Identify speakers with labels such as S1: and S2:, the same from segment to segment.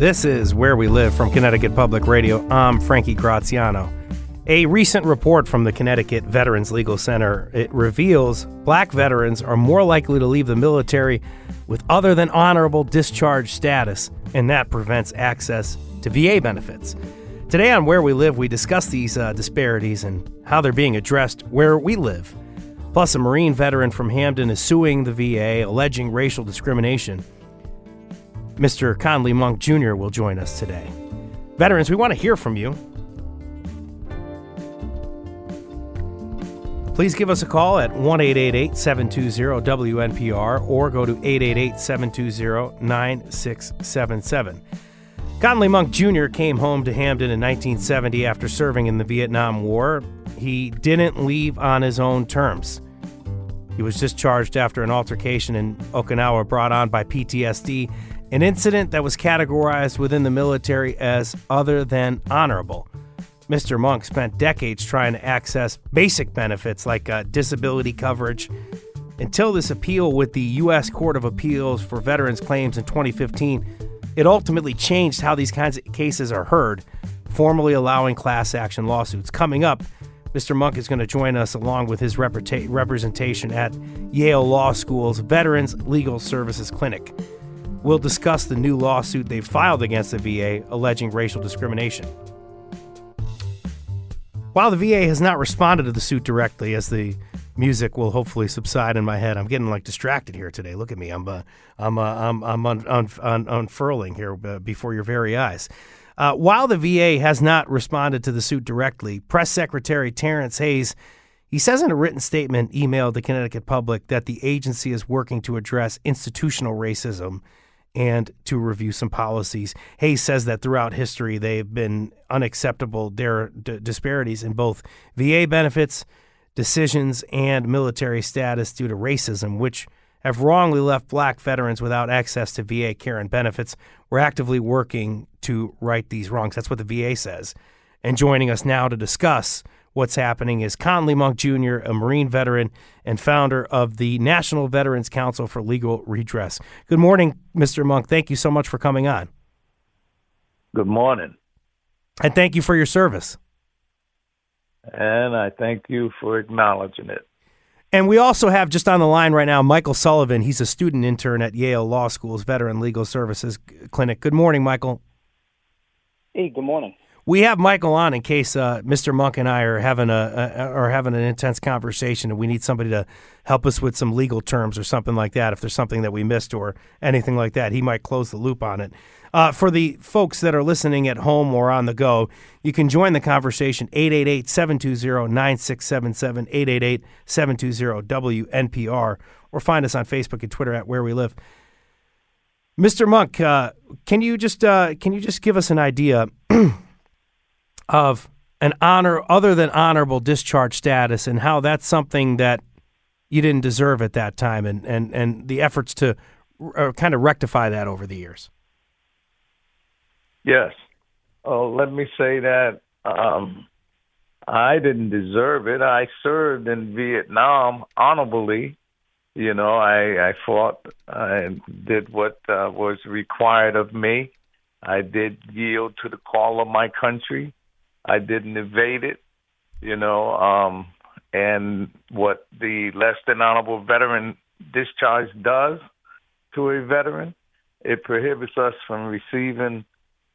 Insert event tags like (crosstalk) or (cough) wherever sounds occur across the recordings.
S1: This is Where We Live from Connecticut Public Radio. I'm Frankie Graziano. A recent report from the Connecticut Veterans Legal Center it reveals black veterans are more likely to leave the military with other than honorable discharge status, and that prevents access to VA benefits. Today on Where We Live, we discuss these uh, disparities and how they're being addressed where we live. Plus, a Marine veteran from Hamden is suing the VA, alleging racial discrimination. Mr. Conley Monk Jr. will join us today. Veterans, we want to hear from you. Please give us a call at 1 720 WNPR or go to 888 720 9677. Conley Monk Jr. came home to Hamden in 1970 after serving in the Vietnam War. He didn't leave on his own terms. He was discharged after an altercation in Okinawa brought on by PTSD an incident that was categorized within the military as other than honorable. Mr. Monk spent decades trying to access basic benefits like uh, disability coverage until this appeal with the U.S. Court of Appeals for Veterans Claims in 2015. It ultimately changed how these kinds of cases are heard, formally allowing class action lawsuits. Coming up, Mr. Monk is going to join us along with his representation at Yale Law School's Veterans Legal Services Clinic. We'll discuss the new lawsuit they've filed against the VA alleging racial discrimination. While the VA has not responded to the suit directly, as the music will hopefully subside in my head, I'm getting like distracted here today. Look at me, I'm uh, I'm uh, I'm I'm un- un- un- unfurling here uh, before your very eyes. Uh, while the VA has not responded to the suit directly, Press Secretary Terrence Hayes he says in a written statement emailed the Connecticut Public that the agency is working to address institutional racism and to review some policies. Hayes says that throughout history, they've been unacceptable d- disparities in both VA benefits, decisions, and military status due to racism, which have wrongly left black veterans without access to VA care and benefits. We're actively working to right these wrongs. That's what the VA says. And joining us now to discuss what's happening is Conley Monk Jr., a Marine veteran and founder of the National Veterans Council for Legal Redress. Good morning, Mr. Monk. Thank you so much for coming on.
S2: Good morning.
S1: And thank you for your service.
S2: And I thank you for acknowledging it.
S1: And we also have just on the line right now Michael Sullivan. He's a student intern at Yale Law School's Veteran Legal Services Clinic. Good morning, Michael.
S3: Hey, good morning
S1: we have Michael on in case uh, Mr. Monk and I are having a, a are having an intense conversation, and we need somebody to help us with some legal terms or something like that. If there's something that we missed or anything like that, he might close the loop on it. Uh, for the folks that are listening at home or on the go, you can join the conversation 888-720-9677, 888-720-WNPR, or find us on Facebook and Twitter at Where We Live. Mr. Monk, uh, can you just uh, can you just give us an idea (clears throat) of an honor other than honorable discharge status and how that's something that you didn't deserve at that time and, and, and the efforts to uh, kind of rectify that over the years.
S2: Yes. Oh, let me say that um, I didn't deserve it. I served in Vietnam honorably. You know, I, I fought and did what uh, was required of me. I did yield to the call of my country. I didn't evade it, you know. Um, and what the less than honorable veteran discharge does to a veteran, it prohibits us from receiving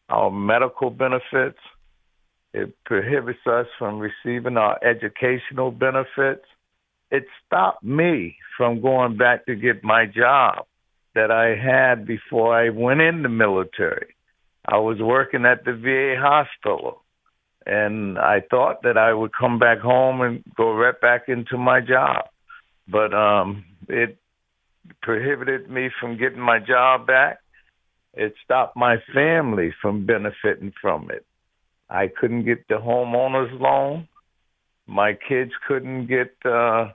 S2: our medical benefits. It prohibits us from receiving our educational benefits. It stopped me from going back to get my job that I had before I went in the military. I was working at the VA hospital and I thought that I would come back home and go right back into my job, but um, it prohibited me from getting my job back. It stopped my family from benefiting from it. I couldn't get the homeowner's loan. My kids couldn't get uh,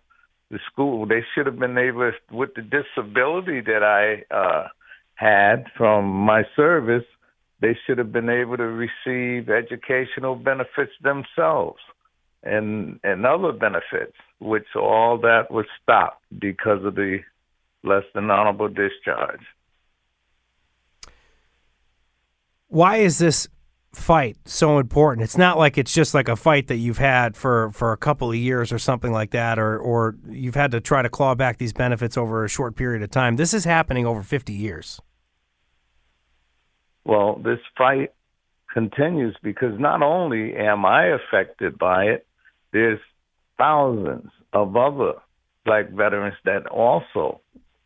S2: the school. They should have been able, with the disability that I uh, had from my service, they should have been able to receive educational benefits themselves and and other benefits, which all that was stopped because of the less than honorable discharge.
S1: Why is this fight so important? It's not like it's just like a fight that you've had for, for a couple of years or something like that, or or you've had to try to claw back these benefits over a short period of time. This is happening over 50 years.
S2: Well, this fight continues because not only am I affected by it, there's thousands of other black veterans that also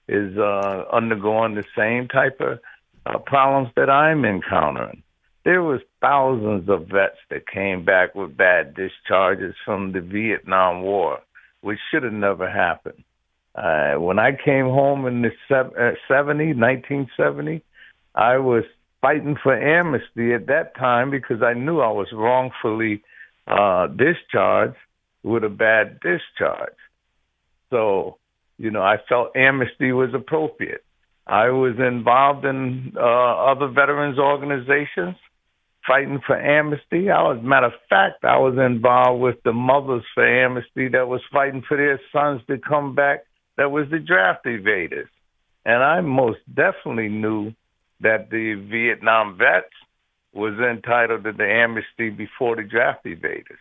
S2: is uh, undergoing the same type of uh, problems that I'm encountering. There was thousands of vets that came back with bad discharges from the Vietnam War, which should have never happened. Uh, when I came home in the uh, 70, 1970, I was fighting for amnesty at that time because I knew I was wrongfully uh, discharged with a bad discharge. So, you know, I felt amnesty was appropriate. I was involved in uh, other veterans organizations fighting for amnesty. I was, matter of fact, I was involved with the Mothers for Amnesty that was fighting for their sons to come back. That was the draft evaders, and I most definitely knew that the Vietnam vets was entitled to the amnesty before the draft evaders.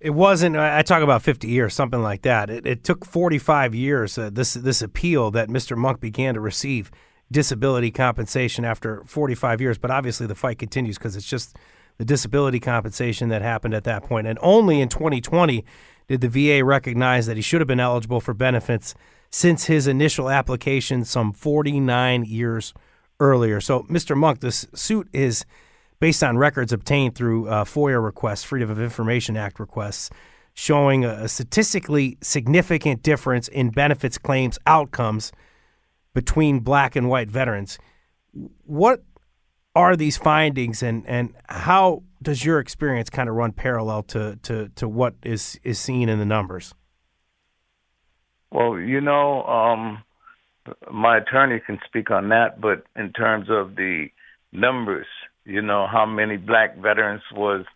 S1: It wasn't. I talk about fifty years, something like that. It, it took forty-five years. Uh, this this appeal that Mr. Monk began to receive disability compensation after forty-five years, but obviously the fight continues because it's just the disability compensation that happened at that point. And only in 2020 did the VA recognize that he should have been eligible for benefits since his initial application some 49 years earlier. So, Mr. Monk, this suit is based on records obtained through uh, FOIA requests, Freedom of Information Act requests, showing a, statistically significant difference in benefits claims outcomes between black and white veterans. What are these findings and, and how does your experience kind of run parallel to, to, to what is, is seen in the numbers?
S2: Well, you know, um, my attorney can speak on that, but in terms of the numbers, you know how many black veterans was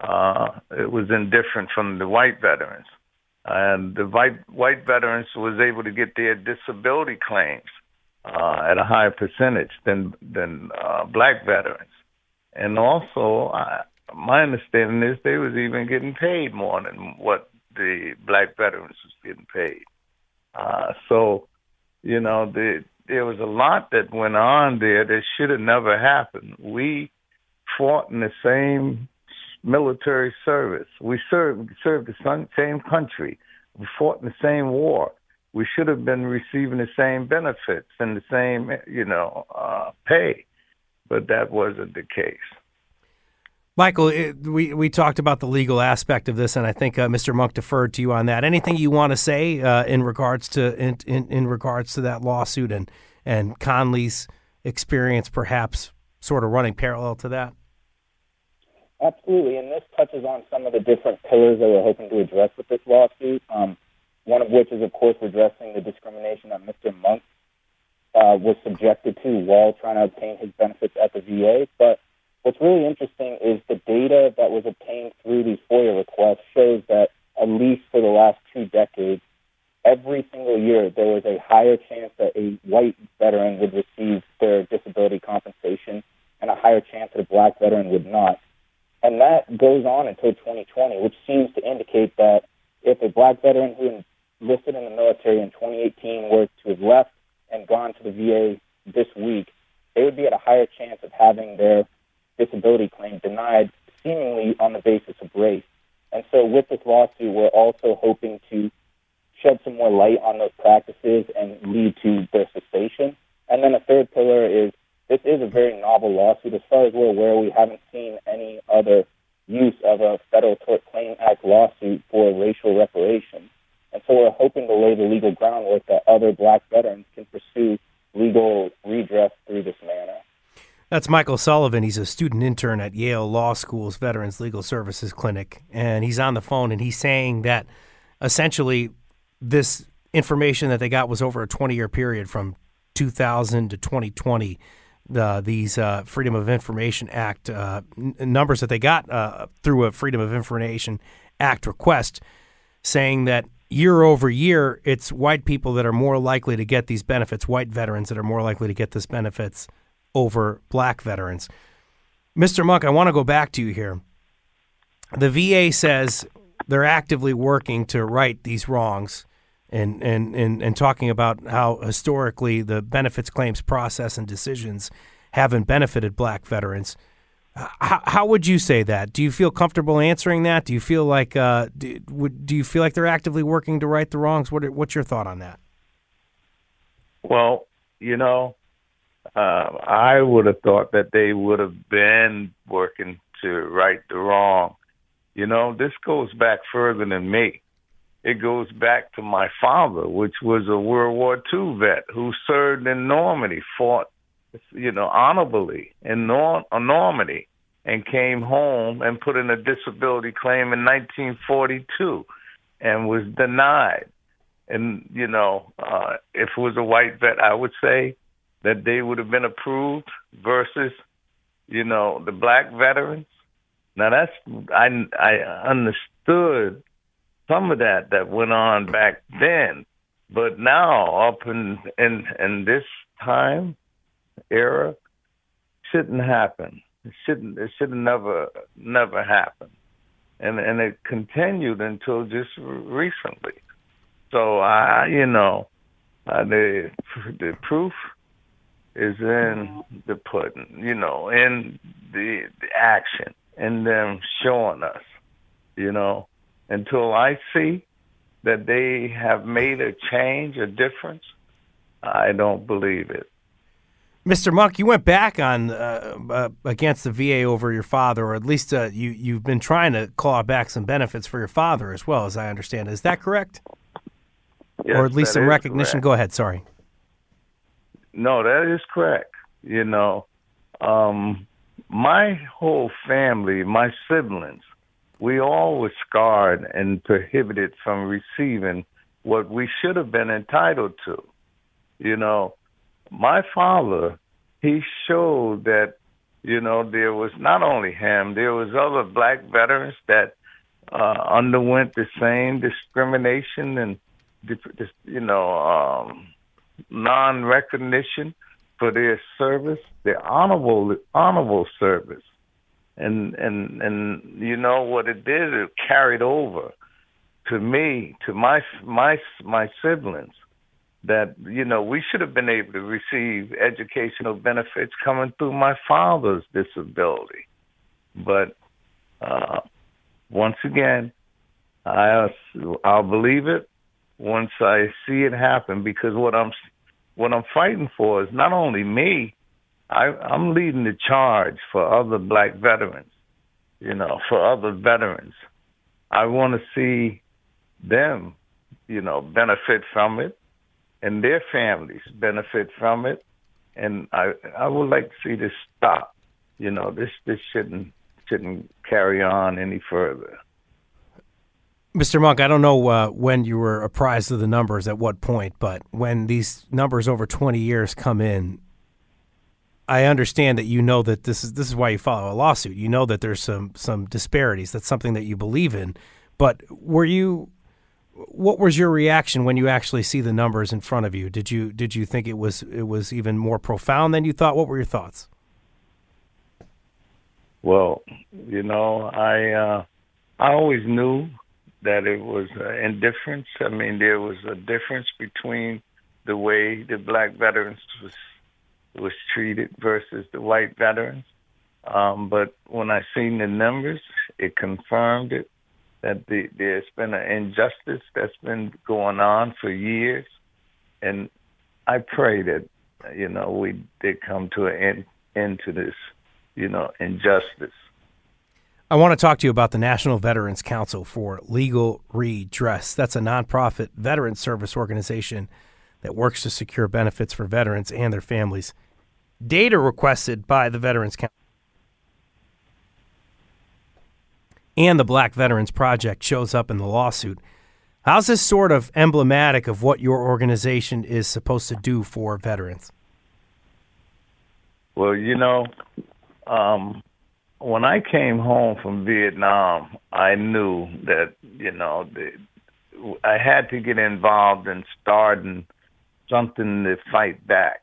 S2: uh, it was indifferent from the white veterans, and the white white veterans was able to get their disability claims uh, at a higher percentage than than uh, black veterans, and also uh, my understanding is they was even getting paid more than what the black veterans was getting paid. Uh, so, you know, the, there was a lot that went on there that should have never happened. We fought in the same military service. We served served the same country. We fought in the same war. We should have been receiving the same benefits and the same, you know, uh, pay, but that wasn't the case.
S1: Michael, it, we we talked about the legal aspect of this, and I think uh, Mr. Monk deferred to you on that. Anything you want to say uh, in regards to in, in, in regards to that lawsuit and and Conley's experience, perhaps sort of running parallel to that?
S3: Absolutely, and this touches on some of the different pillars that we're hoping to address with this lawsuit. Um, one of which is, of course, addressing the discrimination that Mr. Monk uh, was subjected to while trying to obtain his benefits at the VA. But what's really interesting is the data that was obtained through these FOIA requests shows that at least for the last two decades, every single year there was a higher chance that a white veteran would receive their disability compensation and a higher chance that a black veteran would not. And that goes on until 2020, which seems to indicate that if a black veteran who enlisted in the military in 2018 were to have left and gone to the VA this week, they would be at a higher chance of having their disability claim denied, seemingly on the basis of race. And so, with this lawsuit, we're also hoping to shed some more light on those practices and lead to their cessation. And then a third pillar is this is a very novel lawsuit. As far as we're aware, we haven't seen any other use of a Federal Tort Claim Act lawsuit for racial reparations. And so we're hoping to lay the legal groundwork that other black veterans can pursue legal redress through this manner.
S1: That's Michael Sullivan. He's a student intern at Yale Law School's Veterans Legal Services Clinic. And he's on the phone and he's saying that essentially this information that they got was over a 20 year period from 2000 to 2020. Uh, these uh, Freedom of Information Act uh, n- numbers that they got uh, through a Freedom of Information Act request, saying that year over year, it's white people that are more likely to get these benefits, white veterans that are more likely to get these benefits over black veterans. Mr. Monk, I want to go back to you here. The VA says they're actively working to right these wrongs and, and, and, and talking about how historically the benefits claims process and decisions haven't benefited black veterans. How, how would you say that? Do you feel comfortable answering that? Do you feel like uh, do, would, do you feel like they're actively working to right the wrongs? What what's your thought on that?
S2: Well, you know, uh, I would have thought that they would have been working to right the wrong. You know, this goes back further than me it goes back to my father, which was a World War II vet who served in Normandy, fought, you know, honorably in Nor- Normandy, and came home and put in a disability claim in 1942, and was denied. And you know, uh, if it was a white vet, I would say that they would have been approved versus, you know, the black veterans. Now that's I I understood some of that that went on back then, but now up in in in this time era shouldn't happen. It shouldn't it should never never happen, and and it continued until just recently. So I you know uh, the the proof is in the pudding, you know, in the the action, in them showing us, you know until I see that they have made a change, a difference, I don't believe it.
S1: Mr. Monk, you went back on uh, uh, against the VA over your father, or at least uh, you you've been trying to claw back some benefits for your father as well, as I understand. Is that correct?
S2: Yes,
S1: or at least some recognition.
S2: Correct.
S1: Go ahead. Sorry.
S2: No, that is correct. You know, um, my whole family, my siblings, we all were scarred and prohibited from receiving what we should have been entitled to. You know, my father, he showed that, you know, there was not only him, there was other black veterans that uh, underwent the same discrimination and, you know, um, non-recognition for their service, their honorable, honorable service. And and and you know what it did? It carried over to me to my my my siblings that you know we should have been able to receive educational benefits coming through my father's disability. But uh once again i i'll believe it once i see it happen because what i'm what i'm fighting for is not only me I, I'm leading the charge for other black veterans, you know, for other veterans. I want to see them, you know, benefit from it and their families benefit from it. And I, I would like to see this stop. You know, this, this shouldn't, shouldn't carry on any further.
S1: Mr. Monk, I don't know uh, when you were apprised of the numbers at what point, but when these numbers over 20 years come in, I understand that you know that this is this is why you follow a lawsuit. You know that there's some some disparities. That's something that you believe in. But were you what was your reaction when you actually see the numbers in front of you? Did you did you think it was it was even more profound than you thought? What were your thoughts?
S2: Well, you know, I uh, I always knew that it was uh, indifference. I mean, there was a difference between the way the black veterans was was treated versus the white veterans. Um, but when I seen the numbers, it confirmed it that the, there's been an injustice that's been going on for years, and I pray that you know, we did come to an end, end to this, you know, injustice.
S1: I want to talk to you about the National Veterans Council for Legal Redress. That's a nonprofit veteran service organization that works to secure benefits for veterans and their families. Data requested by the Veterans Council and the Black Veterans Project shows up in the lawsuit. How's this sort of emblematic of what your organization is supposed to do for veterans?
S2: Well, you know, um, when I came home from Vietnam, I knew that you know the, I had to get involved in starting something to fight back,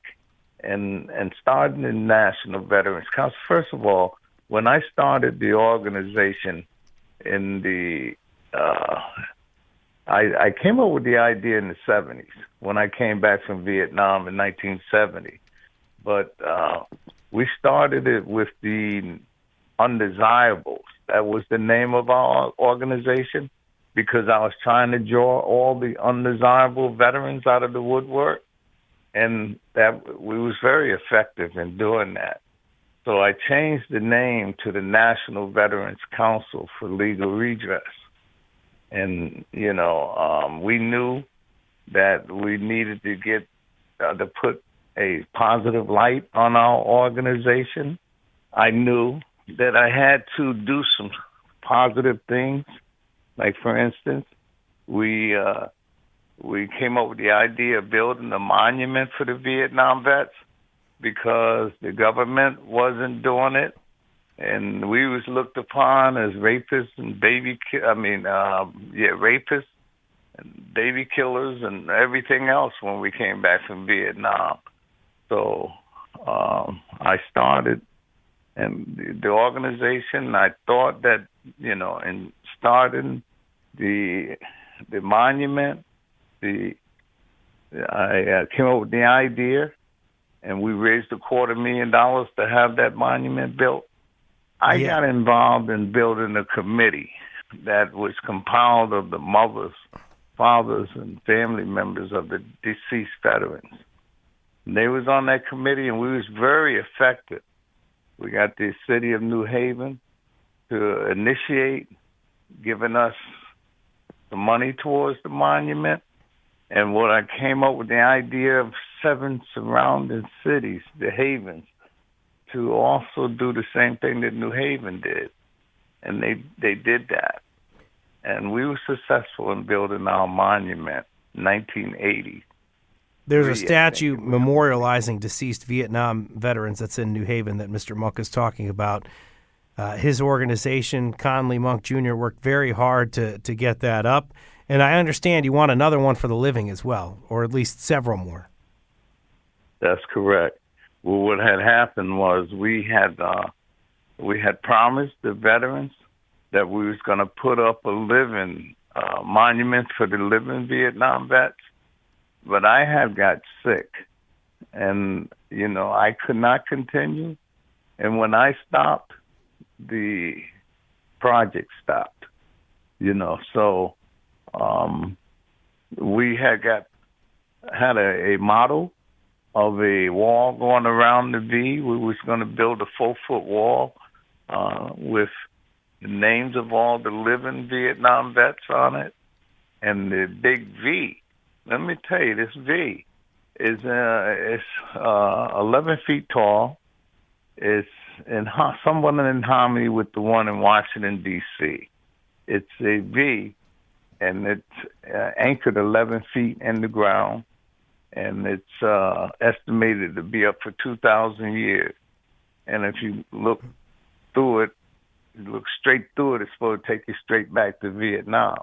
S2: and and starting the National Veterans Council. First of all, when I started the organization in the uh, I, I came up with the idea in the 70s when I came back from Vietnam in 1970. But uh, we started it with the undesirables. That was the name of our organization because I was trying to draw all the undesirable veterans out of the woodwork, and that we was very effective in doing that. So I changed the name to the National Veterans Council for Legal Redress, and you know um, we knew that we needed to get uh, to put a positive light on our organization. I knew that I had to do some positive things. Like for instance, we uh, we came up with the idea of building a monument for the Vietnam vets because the government wasn't doing it, and we was looked upon as rapists and baby. Ki- I mean, uh, yeah, rapists and baby killers and everything else when we came back from Vietnam. So um, I started and the, the organization. I thought that you know, in starting the the monument, the I uh, came up with the idea, and we raised a quarter million dollars to have that monument built. I yeah. got involved in building a committee that was compiled of the mothers, fathers, and family members of the deceased veterans. And they was on that committee, and we was very effective we got the city of New Haven to initiate giving us the money towards the monument. And what I came up with the idea of seven surrounding cities, the havens, to also do the same thing that New Haven did. And they they did that. And we were successful in building our monument in 1980.
S1: There's a statue memorializing deceased Vietnam veterans that's in New Haven that Mr. Monk is talking about. Uh, his organization, Conley Monk Jr., worked very hard to, to get that up. And I understand you want another one for the living as well, or at least several more.
S2: That's correct. Well, what had happened was we had uh, we had promised the veterans that we was going to put up a living uh, monument for the living Vietnam vets but I had got sick, and you know I could not continue. And when I stopped, the project stopped. You know, so um, we had got had a, a model of a wall going around the V. We was going to build a four foot wall uh, with the names of all the living Vietnam vets on it, and the big V let me tell you, this V is uh, it's uh, 11 feet tall. It's in ho- somewhat in harmony with the one in Washington D.C. It's a V, and it's uh, anchored 11 feet in the ground, and it's uh, estimated to be up for 2,000 years. And if you look through it, you look straight through it, it's supposed to take you straight back to Vietnam.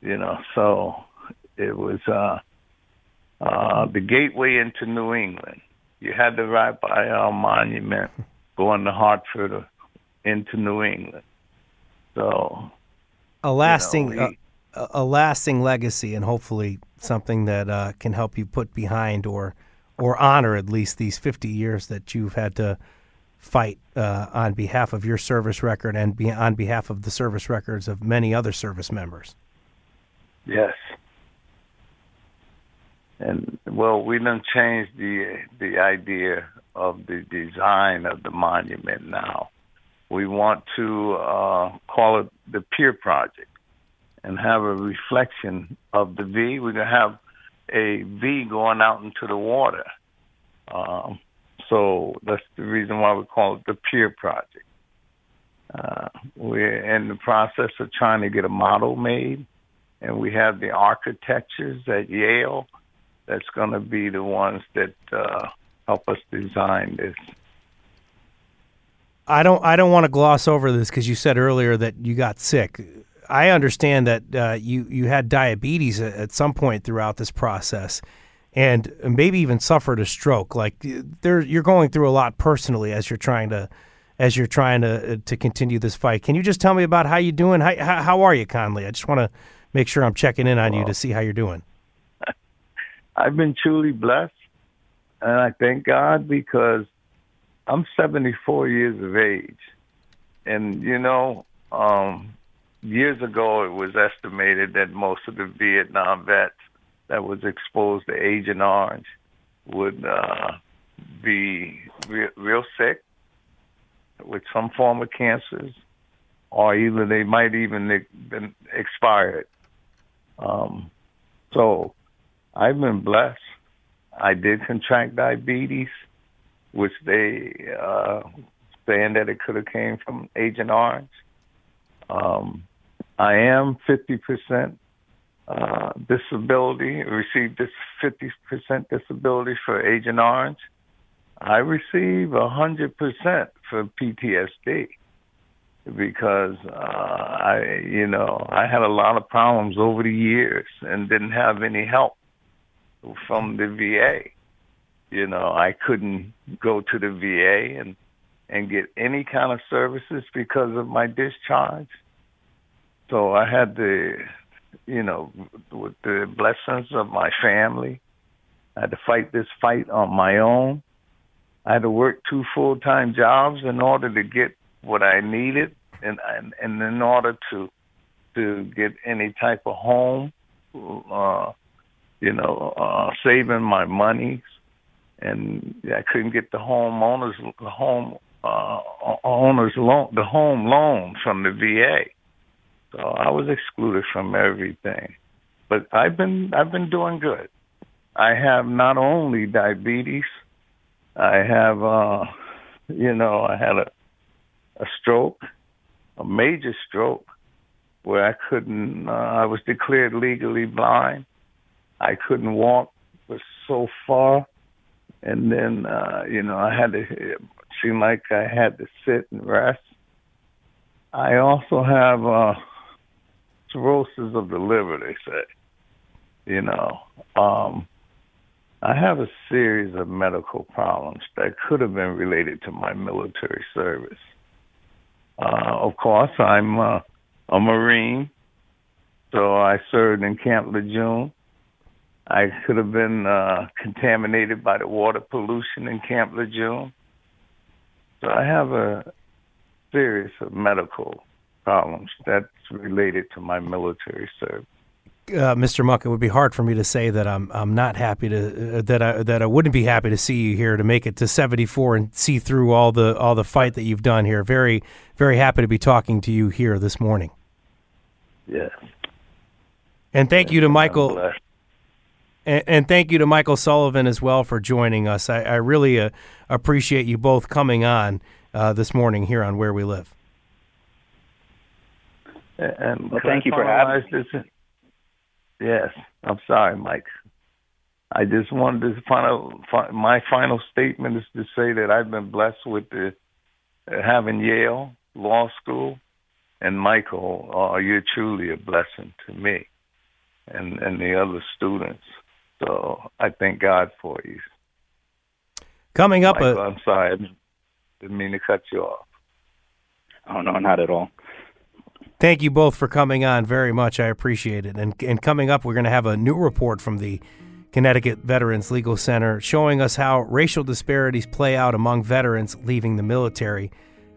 S2: You know, so it was uh, uh, the gateway into New England. You had to ride by our monument, going to Hartford or into New England. So,
S1: a lasting, you know, a, a, lasting legacy, and hopefully something that uh, can help you put behind or or honor at least these 50 years that you've had to fight uh, on behalf of your service record and be, on behalf of the service records of many other service members.
S2: Yes, and well, we done changed the the idea of the design of the monument now. We want to uh, call it the Pier Project and have a reflection of the V. We're gonna have a V going out into the water. Um, so that's the reason why we call it the Pier Project. Uh, we're in the process of trying to get a model made, and we have the architectures at Yale that's going to be the ones that uh, help us design this.
S1: I don't. I don't want to gloss over this because you said earlier that you got sick. I understand that uh, you you had diabetes at some point throughout this process, and maybe even suffered a stroke. Like there, you're going through a lot personally as you're trying to as you're trying to uh, to continue this fight. Can you just tell me about how you're doing? How how, how are you, Conley? I just want to make sure I'm checking in on well, you to see how you're doing.
S2: I've been truly blessed, and I thank God because I'm 74 years of age, and you know, um, years ago it was estimated that most of the Vietnam vets that was exposed to Agent Orange would uh, be re- real sick with some form of cancers, or even they might even been expired. Um, so I've been blessed. I did contract diabetes, which they uh, saying that it could have came from Agent Orange. Um, I am 50% uh, disability, received this 50% disability for Agent Orange. I receive 100% for PTSD because uh, I, you know, I had a lot of problems over the years and didn't have any help from the VA. You know, I couldn't go to the VA and and get any kind of services because of my discharge. So I had to, you know, with the blessings of my family, I had to fight this fight on my own. I had to work two full time jobs in order to get what I needed and and, and in order to to get any type of home uh you know, uh, saving my money, and I couldn't get the homeowners the home uh, owners loan the home loan from the VA. So I was excluded from everything. But I've been I've been doing good. I have not only diabetes, I have uh you know, I had a a stroke, a major stroke where I couldn't uh, I was declared legally blind I couldn't walk for so far, and then uh, you know I had to. It seemed like I had to sit and rest. I also have uh, cirrhosis of the liver. They say, you know, um, I have a series of medical problems that could have been related to my military service. Uh, of course, I'm uh, a Marine, so I served in Camp Lejeune. I could have been uh, contaminated by the water pollution in Camp Lejeune. So I have a series of medical problems that's related to my military service.
S1: Uh, Mr. Monk, it would be hard for me to say that I'm I'm not happy to uh, that I that I wouldn't be happy to see you here to make it to 74 and see through all the all the fight that you've done here. Very very happy to be talking to you here this morning.
S2: Yes.
S1: And thank you to Michael. And, and, thank you to Michael Sullivan as well for joining us. I, I really uh, appreciate you both coming on uh, this morning here on Where We Live.
S2: And
S3: well, thank you for having me. This?
S2: Yes, I'm sorry, Mike. I just wanted to final. My final statement is to say that I've been blessed with the uh, having Yale Law School, and Michael, uh, you're truly a blessing to me, and and the other students. So I thank God for you.
S1: Coming up,
S2: Michael, a- I'm sorry, I didn't mean to cut you off.
S3: Oh no, not at all.
S1: Thank you both for coming on very much. I appreciate it. And and coming up, we're going to have a new report from the Connecticut Veterans Legal Center showing us how racial disparities play out among veterans leaving the military.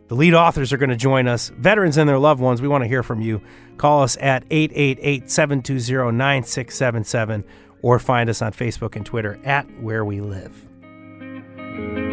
S1: The lead authors are going to join us. Veterans and their loved ones, we want to hear from you. Call us at 888 720 9677 or find us on Facebook and Twitter at Where We Live.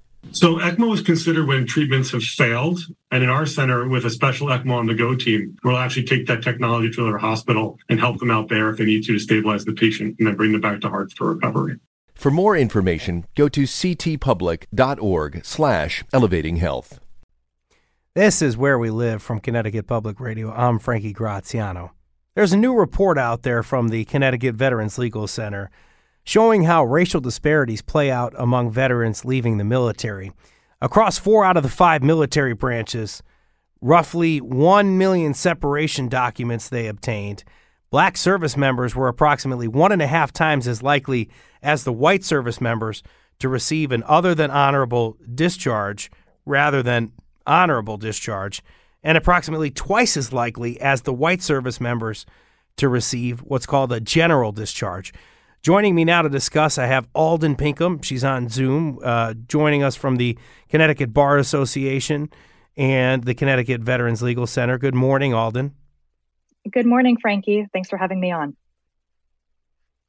S4: So ECMO is considered when treatments have failed. And in our center, with a special ECMO on the go team, we'll actually take that technology to their hospital and help them out there if they need to to stabilize the patient and then bring them back to Hartford recovery.
S5: For more information, go to ctpublic.org slash elevating health.
S1: This is Where We Live from Connecticut Public Radio. I'm Frankie Graziano. There's a new report out there from the Connecticut Veterans Legal Center showing how racial disparities play out among veterans leaving the military. Across four out of the five military branches, roughly 1 million separation documents they obtained. Black service members were approximately one and a half times as likely as the white service members to receive an other than honorable discharge rather than honorable discharge, and approximately twice as likely as the white service members to receive what's called a general discharge. Joining me now to discuss, I have Alden Pinkham. She's on Zoom, uh, joining us from the Connecticut Bar Association and the Connecticut Veterans Legal Center. Good morning, Alden.
S6: Good morning, Frankie. Thanks for having me on.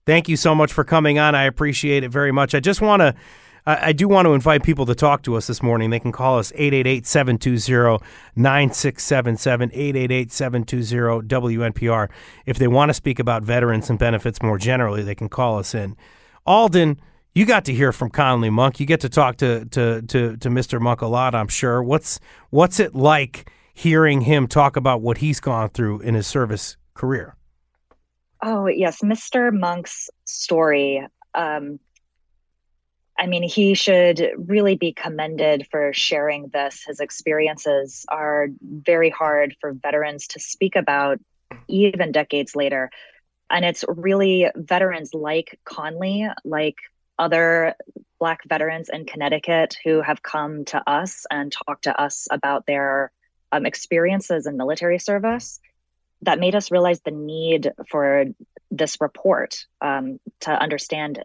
S1: Thank you so much for coming on. I appreciate it very much. I just want to I do want to invite people to talk to us this morning. They can call us 888 720 9677, 888 720 WNPR. If they want to speak about veterans and benefits more generally, they can call us in. Alden, you got to hear from Conley Monk. You get to talk to, to, to, to Mr. Monk a lot, I'm sure. What's, what's it like hearing him talk about what he's gone through in his service career?
S6: Oh, yes. Mr. Monk's story. Um, I mean, he should really be commended for sharing this. His experiences are very hard for veterans to speak about, even decades later. And it's really veterans like Conley, like other Black veterans in Connecticut who have come to us and talked to us about their um, experiences in military service that made us realize the need for this report um, to understand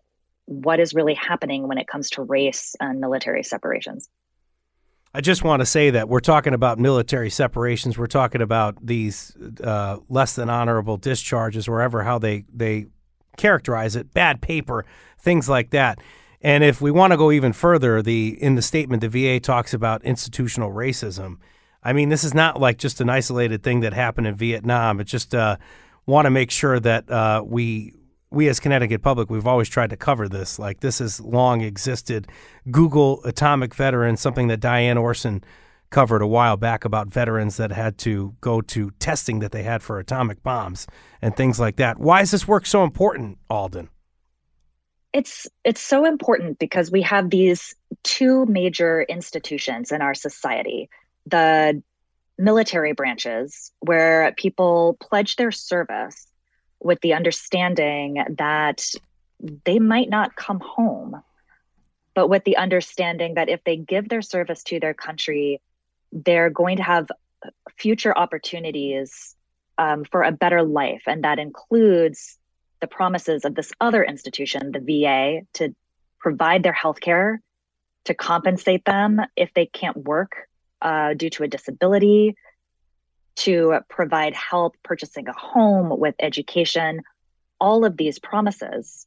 S6: what is really happening when it comes to race and military separations.
S1: I just want to say that we're talking about military separations. We're talking about these uh, less than honorable discharges, wherever how they they characterize it, bad paper, things like that. And if we want to go even further, the in the statement the VA talks about institutional racism. I mean, this is not like just an isolated thing that happened in Vietnam. It's just uh, want to make sure that uh, we we as Connecticut Public, we've always tried to cover this. Like this has long existed. Google atomic veterans, something that Diane Orson covered a while back about veterans that had to go to testing that they had for atomic bombs and things like that. Why is this work so important, Alden?
S6: It's it's so important because we have these two major institutions in our society. The military branches where people pledge their service with the understanding that they might not come home, but with the understanding that if they give their service to their country, they're going to have future opportunities um, for a better life. And that includes the promises of this other institution, the VA, to provide their health care, to compensate them if they can't work uh, due to a disability, to provide help purchasing a home with education, all of these promises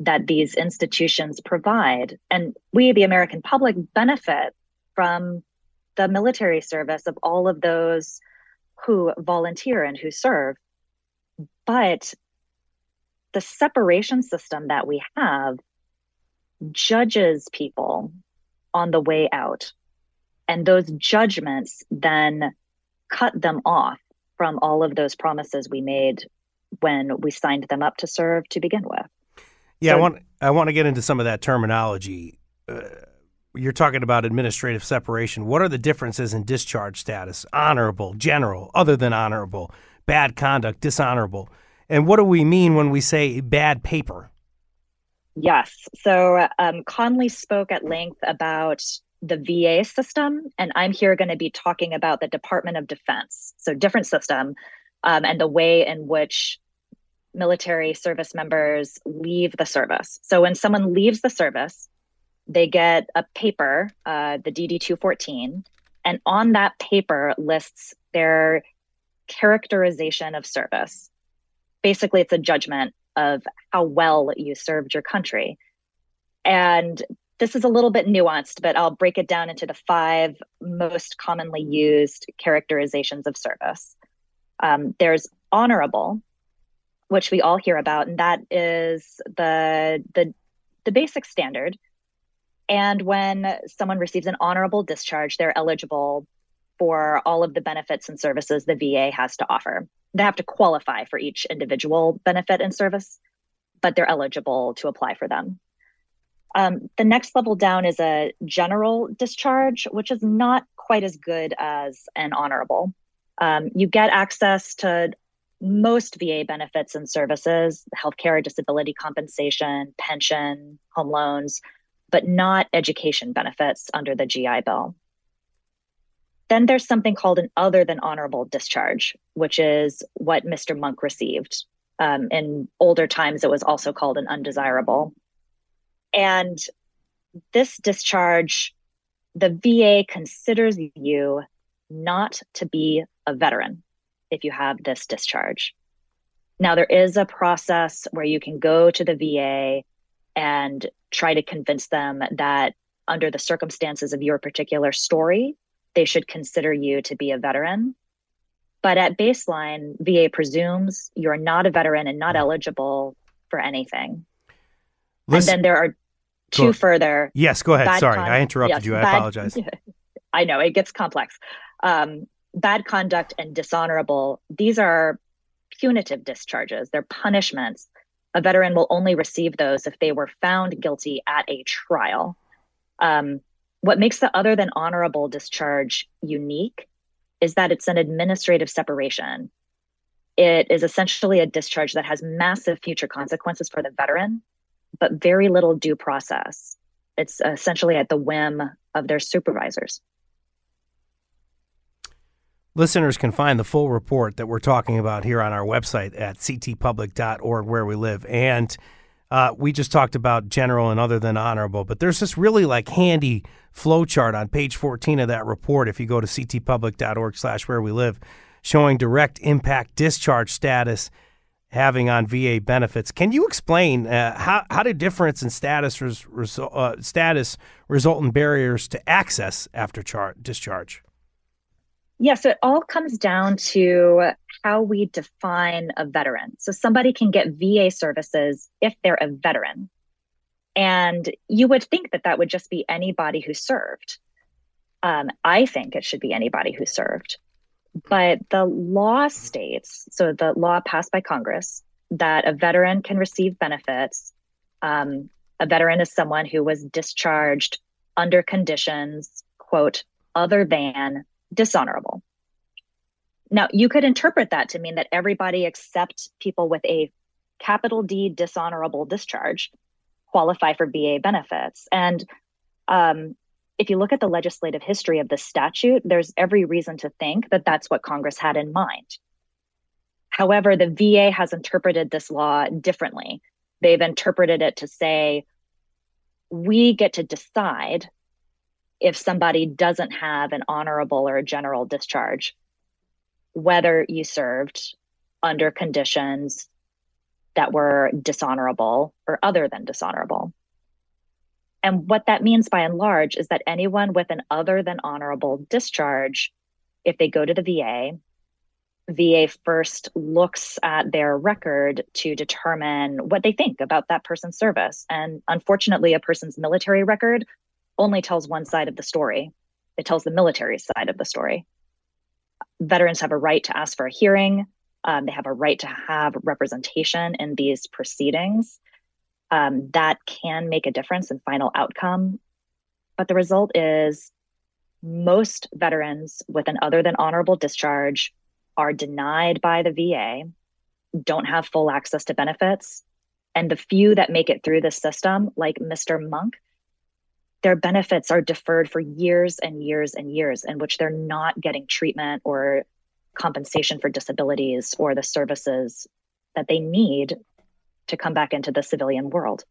S6: that these institutions provide. And we, the American public, benefit from the military service of all of those who volunteer and who serve. But the separation system that we have judges people on the way out. And those judgments then cut them off from all of those promises we made when we signed them up to serve to begin with.
S1: Yeah, so, I want I want to get into some of that terminology. Uh, you're talking about administrative separation. What are the differences in discharge status? Honorable, general, other than honorable, bad conduct, dishonorable. And what do we mean when we say bad paper?
S6: Yes. So um, Conley spoke at length about the VA system, and I'm here going to be talking about the Department of Defense. So, different system, um, and the way in which military service members leave the service. So, when someone leaves the service, they get a paper, uh, the DD 214, and on that paper lists their characterization of service. Basically, it's a judgment of how well you served your country. And this is a little bit nuanced, but I'll break it down into the five most commonly used characterizations of service. Um, there's honorable, which we all hear about, and that is the the the basic standard. And when someone receives an honorable discharge, they're eligible for all of the benefits and services the VA has to offer. They have to qualify for each individual benefit and service, but they're eligible to apply for them. Um, the next level down is a general discharge, which is not quite as good as an honorable. Um, you get access to most VA benefits and services, healthcare, disability compensation, pension, home loans, but not education benefits under the GI Bill. Then there's something called an other than honorable discharge, which is what Mr. Monk received. Um, in older times, it was also called an undesirable. And this discharge, the VA considers you not to be a veteran if you have this discharge. Now, there is a process where you can go to the VA and try to convince them that under the circumstances of your particular story, they should consider you to be a veteran. But at baseline, VA presumes you're not a veteran and not eligible for anything. Listen, and then there are two go, further.
S1: Yes, go ahead. Sorry, con- I interrupted yes, you. I bad, apologize. (laughs)
S6: I know it gets complex. Um, bad conduct and dishonorable, these are punitive discharges, they're punishments. A veteran will only receive those if they were found guilty at a trial. Um, what makes the other than honorable discharge unique is that it's an administrative separation. It is essentially a discharge that has massive future consequences for the veteran, but very little due process. It's essentially at the whim of their supervisors.
S1: Listeners can find the full report that we're talking about here on our website at ctpublic.org, where we live. And uh, we just talked about general and other than honorable, but there's this really like handy flow chart on page 14 of that report. If you go to ctpublic.org slash where we live, showing direct impact discharge status having on VA benefits. Can you explain uh, how, how did difference in status res, res, uh, status result in barriers to access after char- discharge?
S6: Yes, it all comes down to how we define a veteran. So somebody can get VA services if they're a veteran. And you would think that that would just be anybody who served. Um, I think it should be anybody who served. But the law states, so the law passed by Congress, that a veteran can receive benefits. Um, a veteran is someone who was discharged under conditions, quote, other than dishonorable. Now, you could interpret that to mean that everybody except people with a capital D dishonorable discharge qualify for VA benefits. And um, if you look at the legislative history of the statute, there's every reason to think that that's what Congress had in mind. However, the VA has interpreted this law differently. They've interpreted it to say, we get to decide if somebody doesn't have an honorable or a general discharge. whether you served under conditions that were dishonorable or other than dishonorable. And what that means by and large is that anyone with an other than honorable discharge, if they go to the VA, VA first looks at their record to determine what they think about that person's service. And unfortunately, a person's military record only tells one side of the story. It tells the military side of the story. Veterans have a right to ask for a hearing. Um, they have a right to have representation in these proceedings. Um, that can make a difference in final outcome. But the result is most veterans with an other than honorable discharge are denied by the VA, don't have full access to benefits. And the few that make it through the system, like Mr. Monk, their benefits are deferred for years and years and years, in which they're not getting treatment or compensation for disabilities or the services that they need to come back into the civilian world.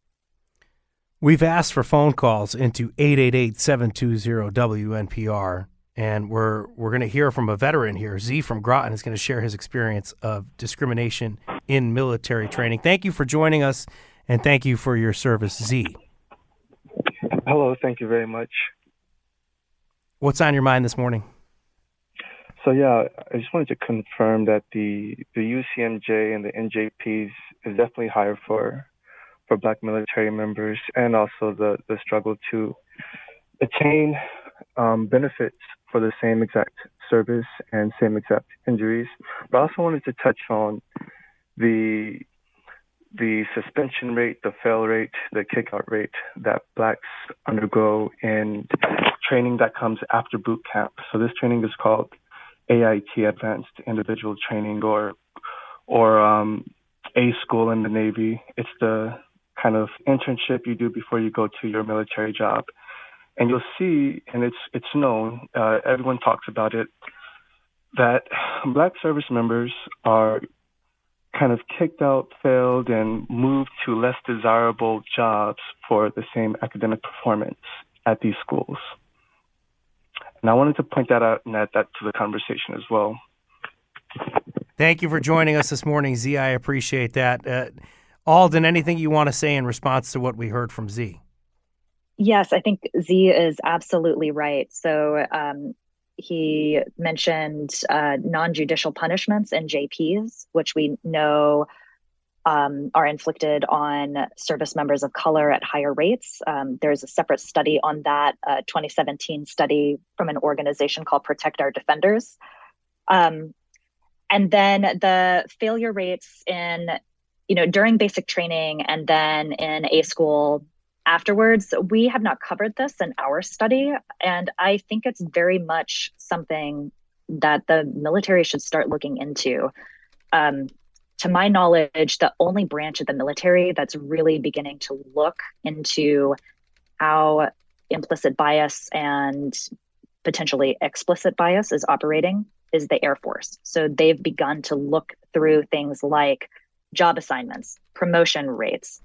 S1: We've asked for phone calls into 888-720-WNPR and we're we're going to hear from a veteran here. Z from Groton is going to share his experience of discrimination in military training. Thank you for joining us and thank you for your service, Z.
S7: Hello, thank you very much.
S1: What's on your mind this morning?
S7: So yeah, I just wanted to confirm that the the UCMJ and the NJPs is definitely higher for for Black military members, and also the the struggle to attain um, benefits for the same exact service and same exact injuries. But I also wanted to touch on the the suspension rate, the fail rate, the kickout rate that blacks undergo in training that comes after boot camp. So this training is called AIT Advanced Individual Training or or um, A school in the Navy. It's the kind of internship you do before you go to your military job. And you'll see, and it's it's known, uh, everyone talks about it, that black service members are kind of kicked out, failed, and moved to less desirable jobs for the same academic performance at these schools. And I wanted to point that out and add that to the conversation as well.
S1: Thank you for joining us this morning, Z. I appreciate that. Uh, Alden, anything you want to say in response to what we heard from Z?
S6: Yes, I think Z is absolutely right. So um, he mentioned uh, non judicial punishments NJPs, which we know um, are inflicted on service members of color at higher rates. Um, there's a separate study on that, uh, 2017 study from an organization called Protect Our Defenders. Um, and then the failure rates in, you know, during basic training and then in A school afterwards. We have not covered this in our study, and I think it's very much something that the military should start looking into. Um, to my knowledge, the only branch of the military that's really beginning to look into how implicit bias and potentially explicit bias is operating is the Air Force. So they've begun to look through things like job assignments, promotion rates,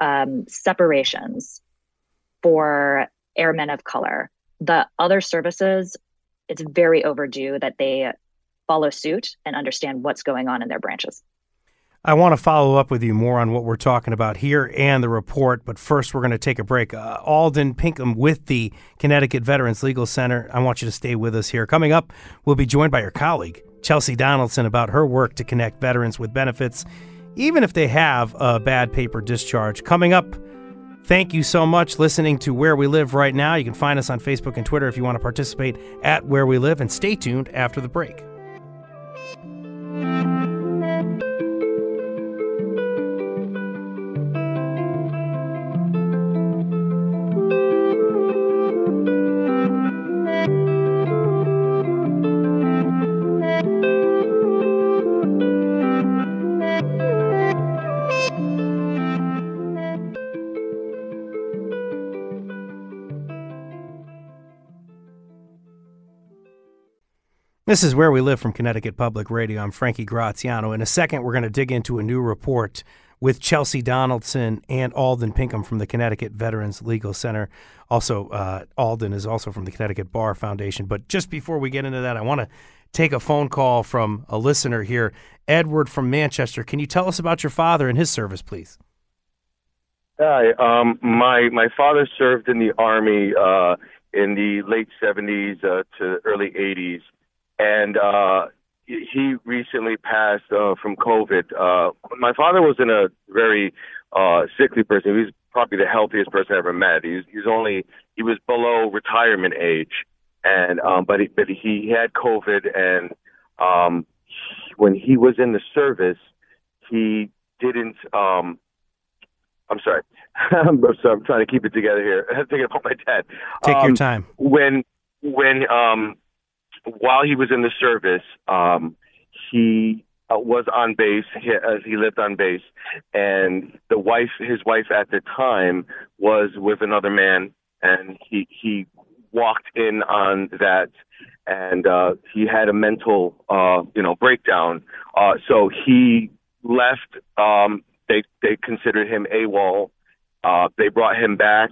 S6: um, separations for airmen of color. The other services, it's very overdue that they follow suit and understand what's going on in their branches.
S1: I want to follow up with you more on what we're talking about here and the report, but first we're going to take a break. Uh, Alden Pinkham with the Connecticut Veterans Legal Center. I want you to stay with us here. Coming up, we'll be joined by your colleague, Chelsea Donaldson, about her work to connect veterans with benefits even if they have a bad paper discharge. Coming up, thank you so much listening to Where We Live right now. You can find us on Facebook and Twitter if you want to participate at Where We Live, and stay tuned after the break. This is Where We Live from Connecticut Public Radio. I'm Frankie Graziano. In a second, we're going to dig into a new report with Chelsea Donaldson and Alden Pinkham from the Connecticut Veterans Legal Center. Also, uh, Alden is also from the Connecticut Bar Foundation. But just before we get into that, I want to take a phone call from a listener here. Edward from Manchester. Can you tell us about your father and his service, please?
S8: Hi. Um, my my father served in the army uh, in the late '70s uh, to early '80s, and uh, he recently passed uh, from COVID. Uh, my father was in a very uh, sickly person. He was probably the healthiest person I ever met. He was, he was only he was below retirement age, and um, but he, but he had COVID, and um, when he was in the service, he didn't. Um, I'm sorry. (laughs) I'm sorry. I'm trying to keep it together here. (laughs) I'm thinking about my dad.
S1: Take
S8: um,
S1: your time.
S8: When when um while he was in the service, um he uh, was on base he, as he lived on base, and the wife, his wife at the time, was with another man, and he he walked in on that, and uh, he had a mental uh, you know breakdown. Uh, so he left. Um, they they considered him AWOL. Uh, they brought him back,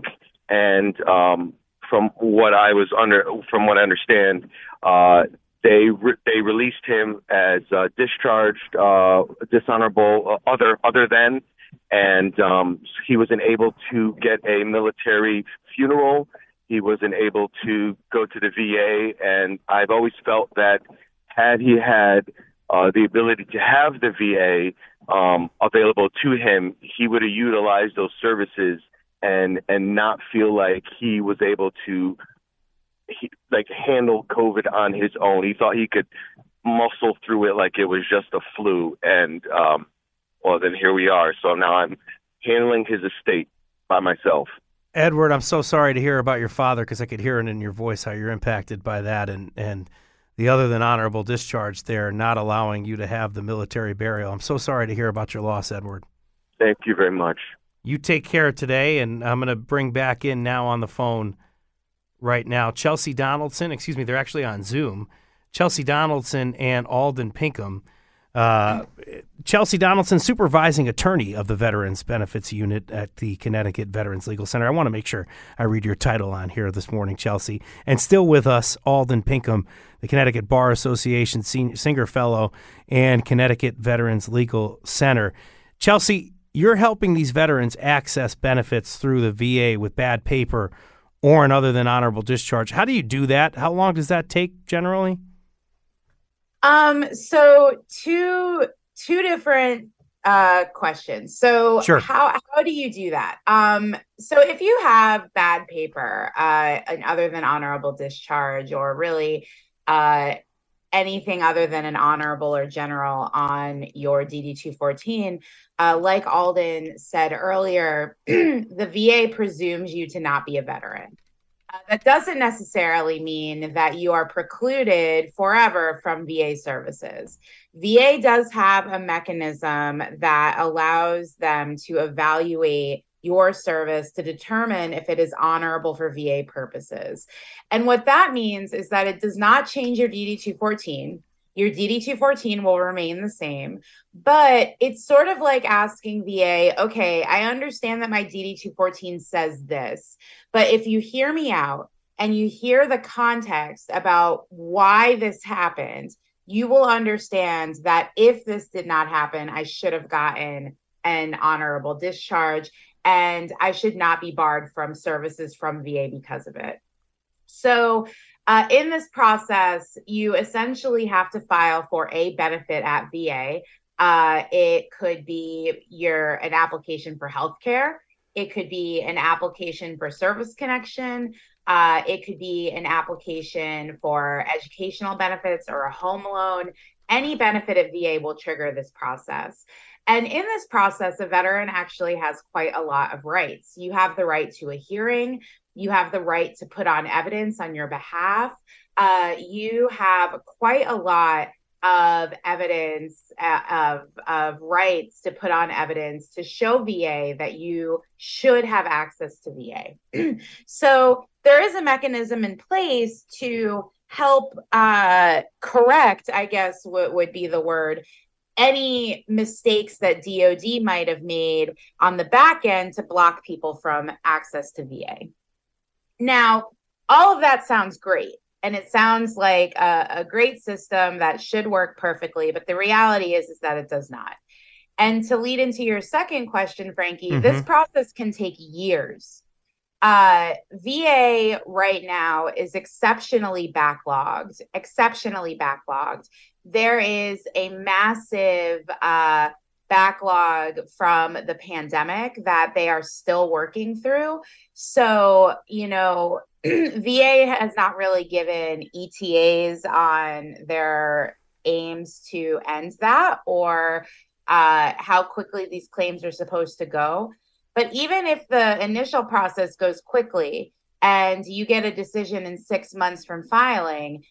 S8: and um, from what I was under, from what I understand, uh, they re- they released him as uh, discharged, uh, dishonorable, uh, other other than, and um, he wasn't able to get a military funeral. He wasn't able to go to the VA, and I've always felt that had he had uh, the ability to have the VA um, available to him, he would have utilized those services and and not feel like he was able to he, like handle COVID on his own. He thought he could muscle through it like it was just a flu, and um, well, then here we are. So now I'm handling his estate by myself.
S1: Edward, I'm so sorry to hear about your father because I could hear it in your voice how you're impacted by that, and and the other than honorable discharge there, not allowing you to have the military burial. I'm so sorry to hear about your loss, Edward.
S8: Thank you very much.
S1: You take care today, and I'm going to bring back in now on the phone right now Chelsea Donaldson. Excuse me, they're actually on Zoom. Chelsea Donaldson and Alden Pinkham. Uh, Chelsea Donaldson, supervising attorney of the Veterans Benefits Unit at the Connecticut Veterans Legal Center. I want to make sure I read your title on here this morning, Chelsea. And still with us, Alden Pinkham, the Connecticut Bar Association Singer Fellow and Connecticut Veterans Legal Center. Chelsea, you're helping these veterans access benefits through the VA with bad paper or an other than honorable discharge. How do you do that? How long does that take generally?
S9: Um, so two two different uh questions. So
S1: sure.
S9: how how do you do that? Um, so if you have bad paper, uh, and other than honorable discharge, or really uh anything other than an honorable or general on your DD 214, uh, like Alden said earlier, (clears throat) the VA presumes you to not be a veteran. Uh, that doesn't necessarily mean that you are precluded forever from VA services. VA does have a mechanism that allows them to evaluate your service to determine if it is honorable for VA purposes. And what that means is that it does not change your DD 214. Your DD 214 will remain the same, but it's sort of like asking VA, okay, I understand that my DD 214 says this, but if you hear me out and you hear the context about why this happened, you will understand that if this did not happen, I should have gotten an honorable discharge and I should not be barred from services from VA because of it. So, uh, in this process, you essentially have to file for a benefit at VA. Uh, it could be your an application for healthcare. It could be an application for service connection. Uh, it could be an application for educational benefits or a home loan. Any benefit at VA will trigger this process. And in this process, a veteran actually has quite a lot of rights. You have the right to a hearing, you have the right to put on evidence on your behalf. Uh, you have quite a lot of evidence uh, of, of rights to put on evidence to show VA that you should have access to VA. (clears throat) so there is a mechanism in place to help uh, correct, I guess, what would be the word, any mistakes that DoD might have made on the back end to block people from access to VA. Now, all of that sounds great. and it sounds like a, a great system that should work perfectly, but the reality is is that it does not. And to lead into your second question, Frankie, mm-hmm. this process can take years. Uh, VA right now is exceptionally backlogged, exceptionally backlogged. There is a massive uh, backlog from the pandemic that they are still working through. So, you know, (clears throat) VA has not really given ETAs on their aims to end that or uh, how quickly these claims are supposed to go. But even if the initial process goes quickly and you get a decision in six months from filing,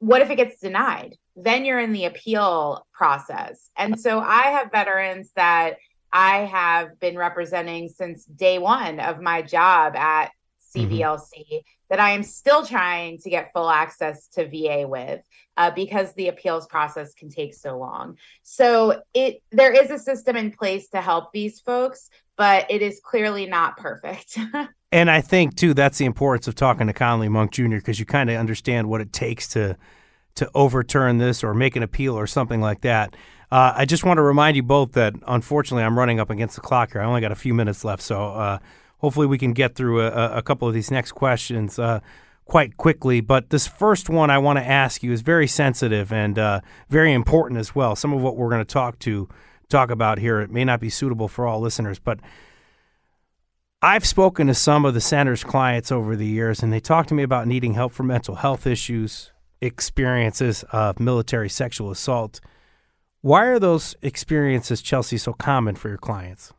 S9: what if it gets denied? Then you're in the appeal process. And so I have veterans that I have been representing since day one of my job at CVLC mm-hmm. that I am still trying to get full access to VA with uh, because the appeals process can take so long. So it there is a system in place to help these folks, but it is clearly not perfect. (laughs)
S1: and I think too that's the importance of talking to Conley Monk Jr. because you kind of understand what it takes to to overturn this or make an appeal or something like that. Uh, I just want to remind you both that unfortunately I'm running up against the clock here. I only got a few minutes left, so uh, hopefully we can get through a, a couple of these next questions uh, quite quickly. But this first one I want to ask you is very sensitive and uh, very important as well. Some of what we're going to talk to talk about here it may not be suitable for all listeners, but I've spoken to some of the center's clients over the years, and they talk to me about needing help for mental health issues, experiences of military sexual assault. Why are those experiences, Chelsea, so common for your clients?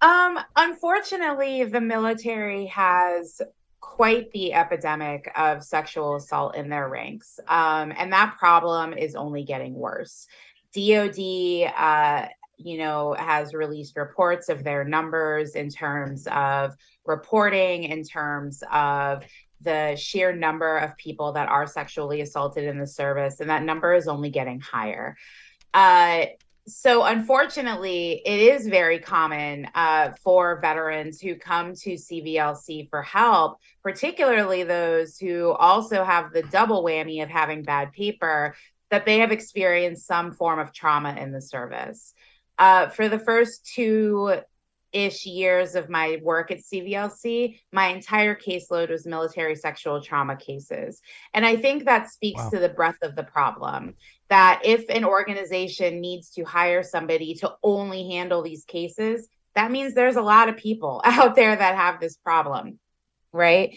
S9: Um, unfortunately, the military has quite the epidemic of sexual assault in their ranks. Um, and that problem is only getting worse. DOD, uh, you know, has released reports of their numbers in terms of reporting, in terms of the sheer number of people that are sexually assaulted in the service, and that number is only getting higher. Uh, so unfortunately it is very common uh, for veterans who come to cvlc for help particularly those who also have the double whammy of having bad paper that they have experienced some form of trauma in the service uh, for the first two ish years of my work at CVLC, my entire caseload was military sexual trauma cases. And I think that speaks wow. to the breadth of the problem that if an organization needs to hire somebody to only handle these cases, that means there's a lot of people (laughs) out there that have this problem, right?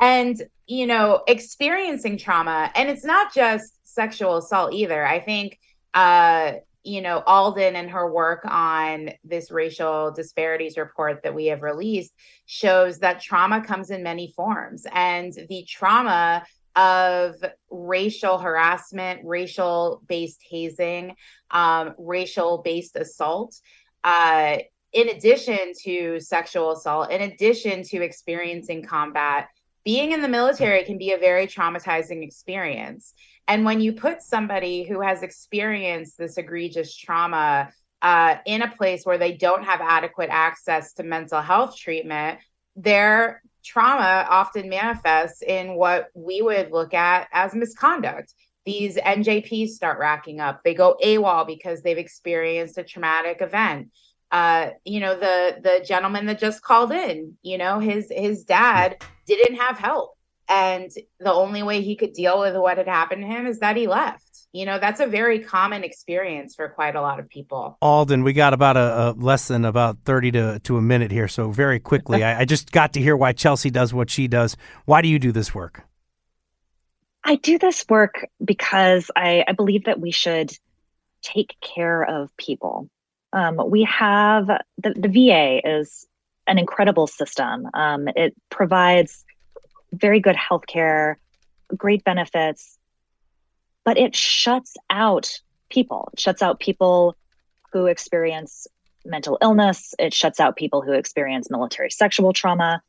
S9: And, you know, experiencing trauma, and it's not just sexual assault either. I think, uh, you know, Alden and her work on this racial disparities report that we have released shows that trauma comes in many forms. And the trauma of racial harassment, racial based hazing, um, racial based assault. Uh, in addition to sexual assault, in addition to experiencing combat, being in the military can be a very traumatizing experience. And when you put somebody who has experienced this egregious trauma uh, in a place where they don't have adequate access to mental health treatment, their trauma often manifests in what we would look at as misconduct. These NJPs start racking up. They go AWOL because they've experienced a traumatic event. Uh, you know, the the gentleman that just called in, you know, his his dad didn't have help. And the only way he could deal with what had happened to him is that he left. You know that's a very common experience for quite a lot of people.
S1: Alden we got about a, a less than about 30 to, to a minute here so very quickly. (laughs) I, I just got to hear why chelsea does what she does. Why do you do this work?
S6: I do this work because i, I believe that we should take care of people. Um, we have the, the va is an incredible system. Um, it provides very good health care great benefits but it shuts out people. It shuts out people who experience mental illness. It shuts out people who experience military sexual trauma.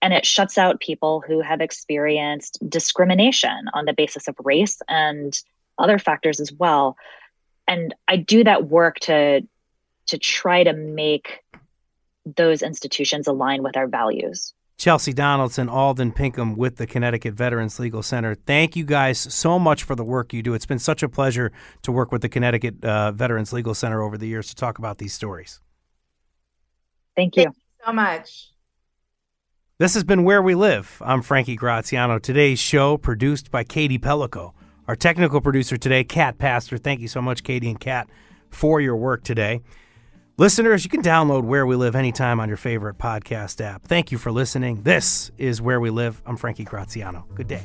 S6: And it shuts out people who have experienced discrimination on the basis of race and other factors as well. And I do that work to to try to make those institutions align with our values.
S1: Chelsea Donaldson, Alden Pinkham with the Connecticut Veterans Legal Center. Thank you guys so much for the work you do. It's been such a pleasure to work with the Connecticut uh, Veterans Legal Center over the years to talk about these stories.
S6: Thank you.
S9: Thank you so much.
S1: This has been Where We Live. I'm Frankie Graziano. Today's show produced by Katie Pellico. Our technical producer today, Kat Pastor. Thank you so much, Katie and Kat, for your work today. Listeners, you can download Where We Live anytime on your favorite podcast app. Thank you for listening. This is Where We Live. I'm Frankie Graziano. Good day.